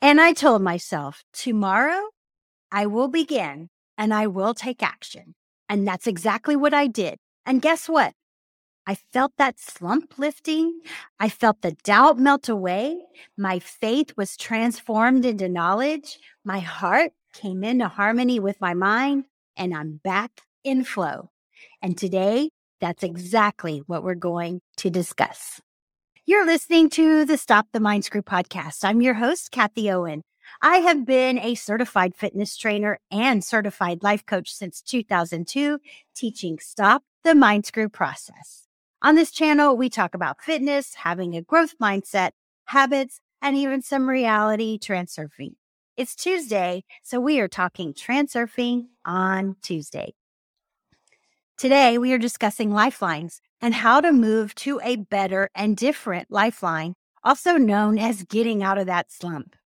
And I told myself, tomorrow I will begin and I will take action. And that's exactly what I did. And guess what? I felt that slump lifting. I felt the doubt melt away. My faith was transformed into knowledge. My heart came into harmony with my mind, and I'm back in flow. And today, that's exactly what we're going to discuss. You're listening to the Stop the Mind Screw podcast. I'm your host, Kathie Owen. I have been a certified fitness trainer and certified life coach since 2002, teaching Stop the Mind Screw process. On this channel, we talk about fitness, having a growth mindset, habits, and even some reality transurfing. It's Tuesday, so we are talking transurfing on Tuesday. Today, we are discussing lifelines and how to move to a better and different lifeline, also known as getting out of that slump.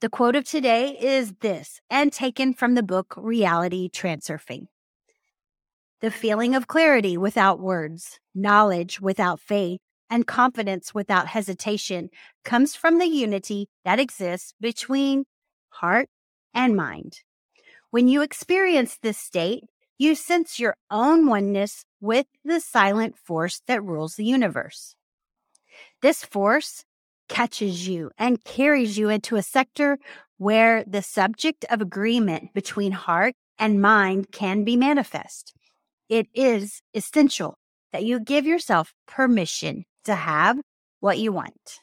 The quote of today is this and taken from the book Reality Transurfing. The feeling of clarity without words, knowledge without faith, and confidence without hesitation comes from the unity that exists between heart and mind. When you experience this state, you sense your own oneness with the silent force that rules the universe. This force catches you and carries you into a sector where the subject of agreement between heart and mind can be manifest it is essential that you give yourself permission to have what you want.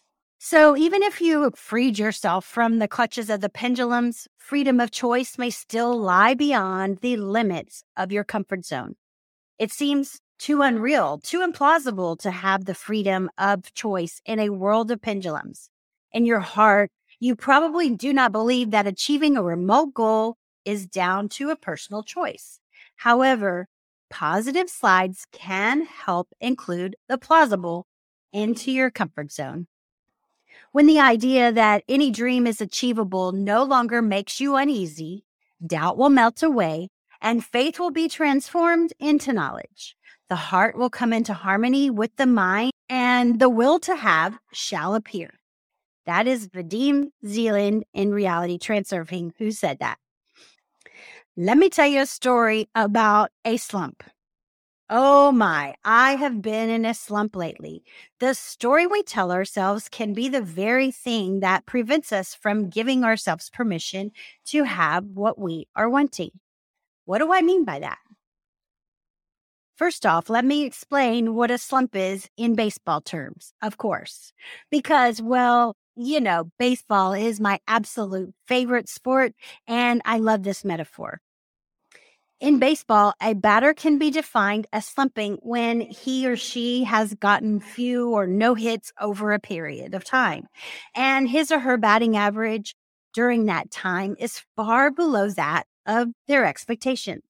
So, even if you freed yourself from the clutches of the pendulums, freedom of choice may still lie beyond the limits of your comfort zone. It seems too unreal, too implausible to have the freedom of choice in a world of pendulums. In your heart, you probably do not believe that achieving a remote goal is down to a personal choice. However, positive slides can help include the plausible into your comfort zone. When the idea that any dream is achievable no longer makes you uneasy, doubt will melt away and faith will be transformed into knowledge. The heart will come into harmony with the mind and the will to have shall appear. That is Vadim Zeland in Reality Transurfing who said that. Let me tell you a story about a slump. Oh my, I have been in a slump lately. The story we tell ourselves can be the very thing that prevents us from giving ourselves permission to have what we are wanting. What do I mean by that? First off, let me explain what a slump is in baseball terms, of course, because, well, you know, baseball is my absolute favorite sport, and I love this metaphor. In baseball, a batter can be defined as slumping when he or she has gotten few or no hits over a period of time. And his or her batting average during that time is far below that of their expectations.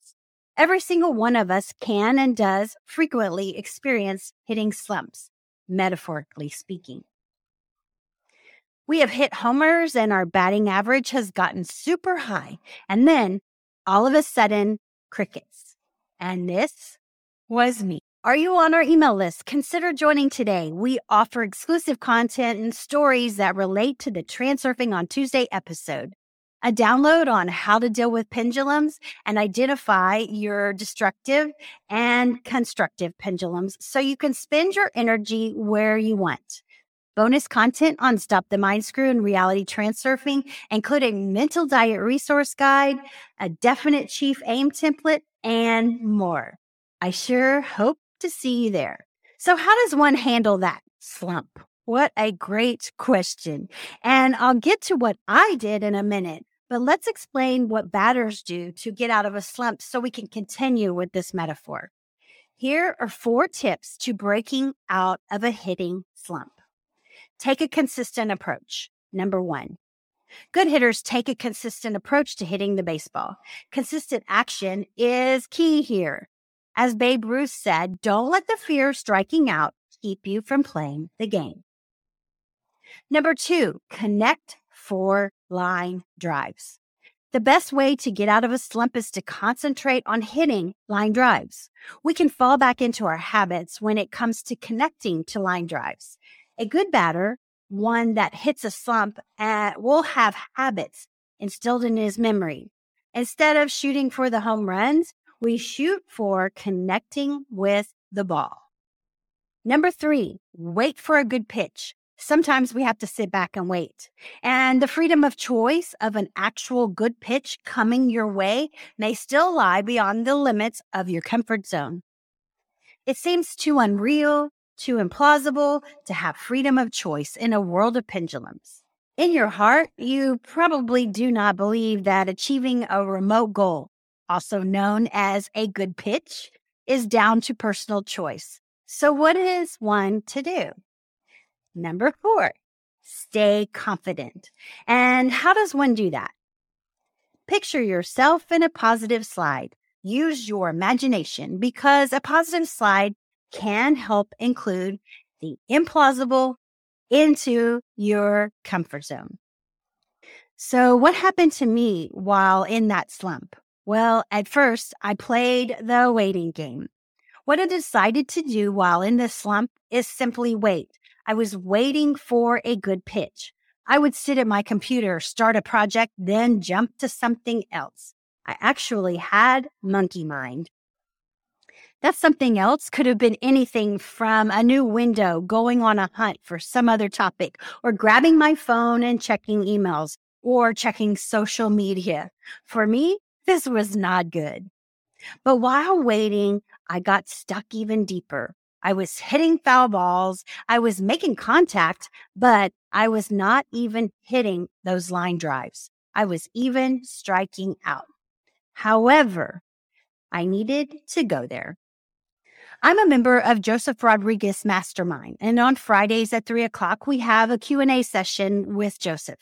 Every single one of us can and does frequently experience hitting slumps, metaphorically speaking. We have hit homers and our batting average has gotten super high. And then all of a sudden, crickets. And this was me. Are you on our email list? Consider joining today. We offer exclusive content and stories that relate to the Transurfing on Tuesday episode. A download on how to deal with pendulums and identify your destructive and constructive pendulums so you can spend your energy where you want bonus content on Stop the Mind Screw and reality transurfing, including mental diet resource guide, a definite chief aim template, and more. I sure hope to see you there. So, how does one handle that slump? What a great question. And I'll get to what I did in a minute, but let's explain what batters do to get out of a slump so we can continue with this metaphor. Here are four tips to breaking out of a hitting slump. Take a consistent approach. Number one, good hitters take a consistent approach to hitting the baseball. Consistent action is key here. As Babe Ruth said, don't let the fear of striking out keep you from playing the game. Number two, connect for line drives. The best way to get out of a slump is to concentrate on hitting line drives. We can fall back into our habits when it comes to connecting to line drives. A good batter one that hits a slump and will have habits instilled in his memory. Instead of shooting for the home runs, we shoot for connecting with the ball. Number three, wait for a good pitch. Sometimes we have to sit back and wait. And the freedom of choice of an actual good pitch coming your way may still lie beyond the limits of your comfort zone. It seems too unreal, too implausible to have freedom of choice in a world of pendulums. In your heart, you probably do not believe that achieving a remote goal, also known as a good pitch, is down to personal choice. So, what is one to do? Number four, stay confident. And how does one do that? Picture yourself in a positive slide. Use your imagination because a positive slide can help include the implausible into your comfort zone. So, what happened to me while in that slump? Well, at first, I played the waiting game. What I decided to do while in the slump is simply wait. I was waiting for a good pitch. I would sit at my computer, start a project, then jump to something else. I actually had monkey mind. That something else could have been anything from a new window, going on a hunt for some other topic, or grabbing my phone and checking emails, or checking social media. For me, this was not good. But while waiting, I got stuck even deeper. I was hitting foul balls. I was making contact, but I was not even hitting those line drives. I was even striking out. However, I needed to go there. I'm a member of Joseph Rodriguez Mastermind, and on Fridays at three o'clock, we have a Q&A session with Joseph.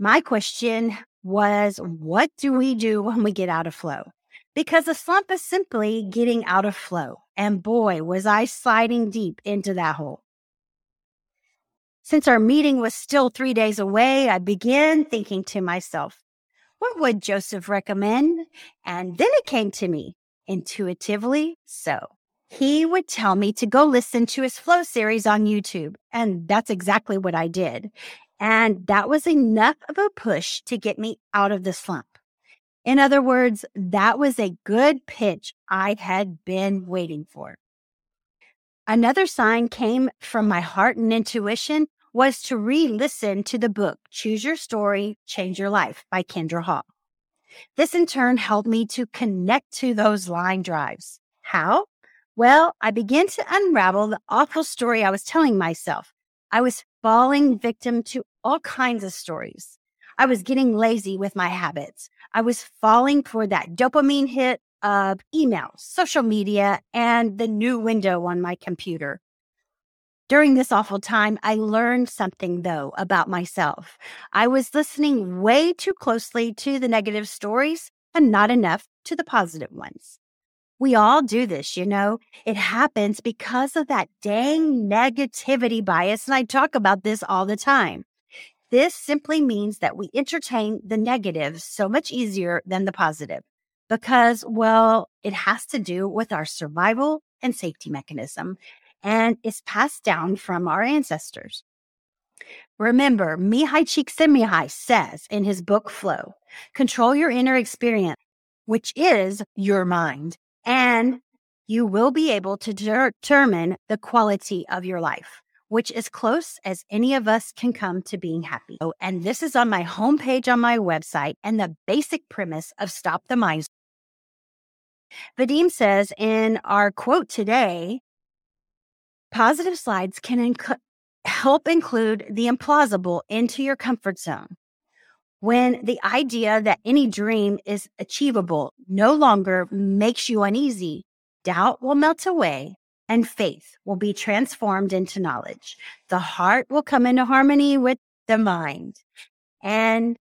My question was, what do we do when we get out of flow? Because a slump is simply getting out of flow. And boy, was I sliding deep into that hole. Since our meeting was still three days away, I began thinking to myself, what would Joseph recommend? And then it came to me intuitively so. He would tell me to go listen to his flow series on YouTube. And that's exactly what I did. And that was enough of a push to get me out of the slump. In other words, that was a good pitch I had been waiting for. Another sign came from my heart and intuition was to re listen to the book, Choose Your Story, Change Your Life by Kindra Hall. This in turn helped me to connect to those line drives. How? Well, I began to unravel the awful story I was telling myself. I was falling victim to all kinds of stories. I was getting lazy with my habits. I was falling for that dopamine hit of email, social media, and the new window on my computer. During this awful time, I learned something though about myself. I was listening way too closely to the negative stories and not enough to the positive ones. We all do this, you know. It happens because of that dang negativity bias. And I talk about this all the time. This simply means that we entertain the negative so much easier than the positive because, well, it has to do with our survival and safety mechanism and is passed down from our ancestors. Remember, Mihaly Csikszentmihalyi says in his book Flow, control your inner experience, which is your mind, and you will be able to determine the quality of your life which is close as any of us can come to being happy. Oh, and this is on my homepage on my website and the basic premise of Stop the Mind. Vadim says in our quote today, positive slides can inc- help include the implausible into your comfort zone. When the idea that any dream is achievable no longer makes you uneasy, doubt will melt away and faith will be transformed into knowledge. The heart will come into harmony with the mind, and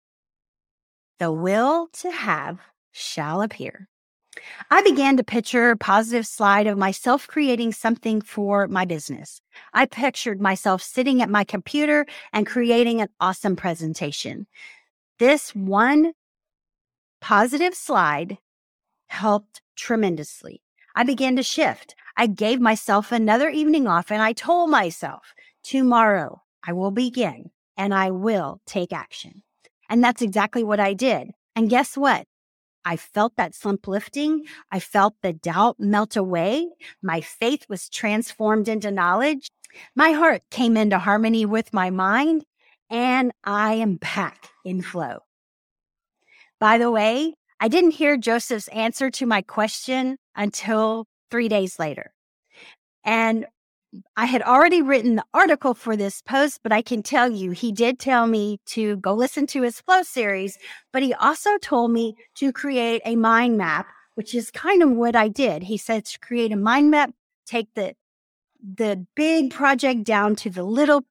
the will to have shall appear. I began to picture a positive slide of myself creating something for my business. I pictured myself sitting at my computer and creating an awesome presentation. This one positive slide helped tremendously. I began to shift. I gave myself another evening off and I told myself, tomorrow I will begin and I will take action. And that's exactly what I did. And guess what? I felt that slump lifting. I felt the doubt melt away. My faith was transformed into knowledge. My heart came into harmony with my mind and I am back in flow. By the way, I didn't hear Joseph's answer to my question until three days later. And I had already written the article for this post, but I can tell you, he did tell me to go listen to his flow series, but he also told me to create a mind map, which is kind of what I did. He said to create a mind map, take the, the big project down to the little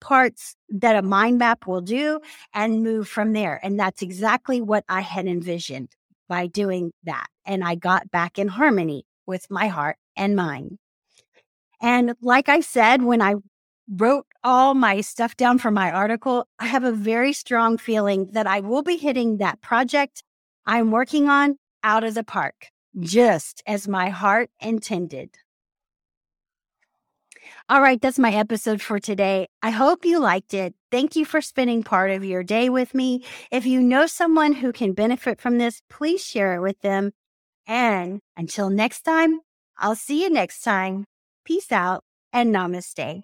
parts that a mind map will do and move from there. And that's exactly what I had envisioned by doing that. And I got back in harmony with my heart and mind. And like I said, when I wrote all my stuff down for my article, I have a very strong feeling that I will be hitting that project I'm working on out of the park, just as my heart intended. All right, that's my episode for today. I hope you liked it. Thank you for spending part of your day with me. If you know someone who can benefit from this, please share it with them. And until next time, I'll see you next time. Peace out and namaste.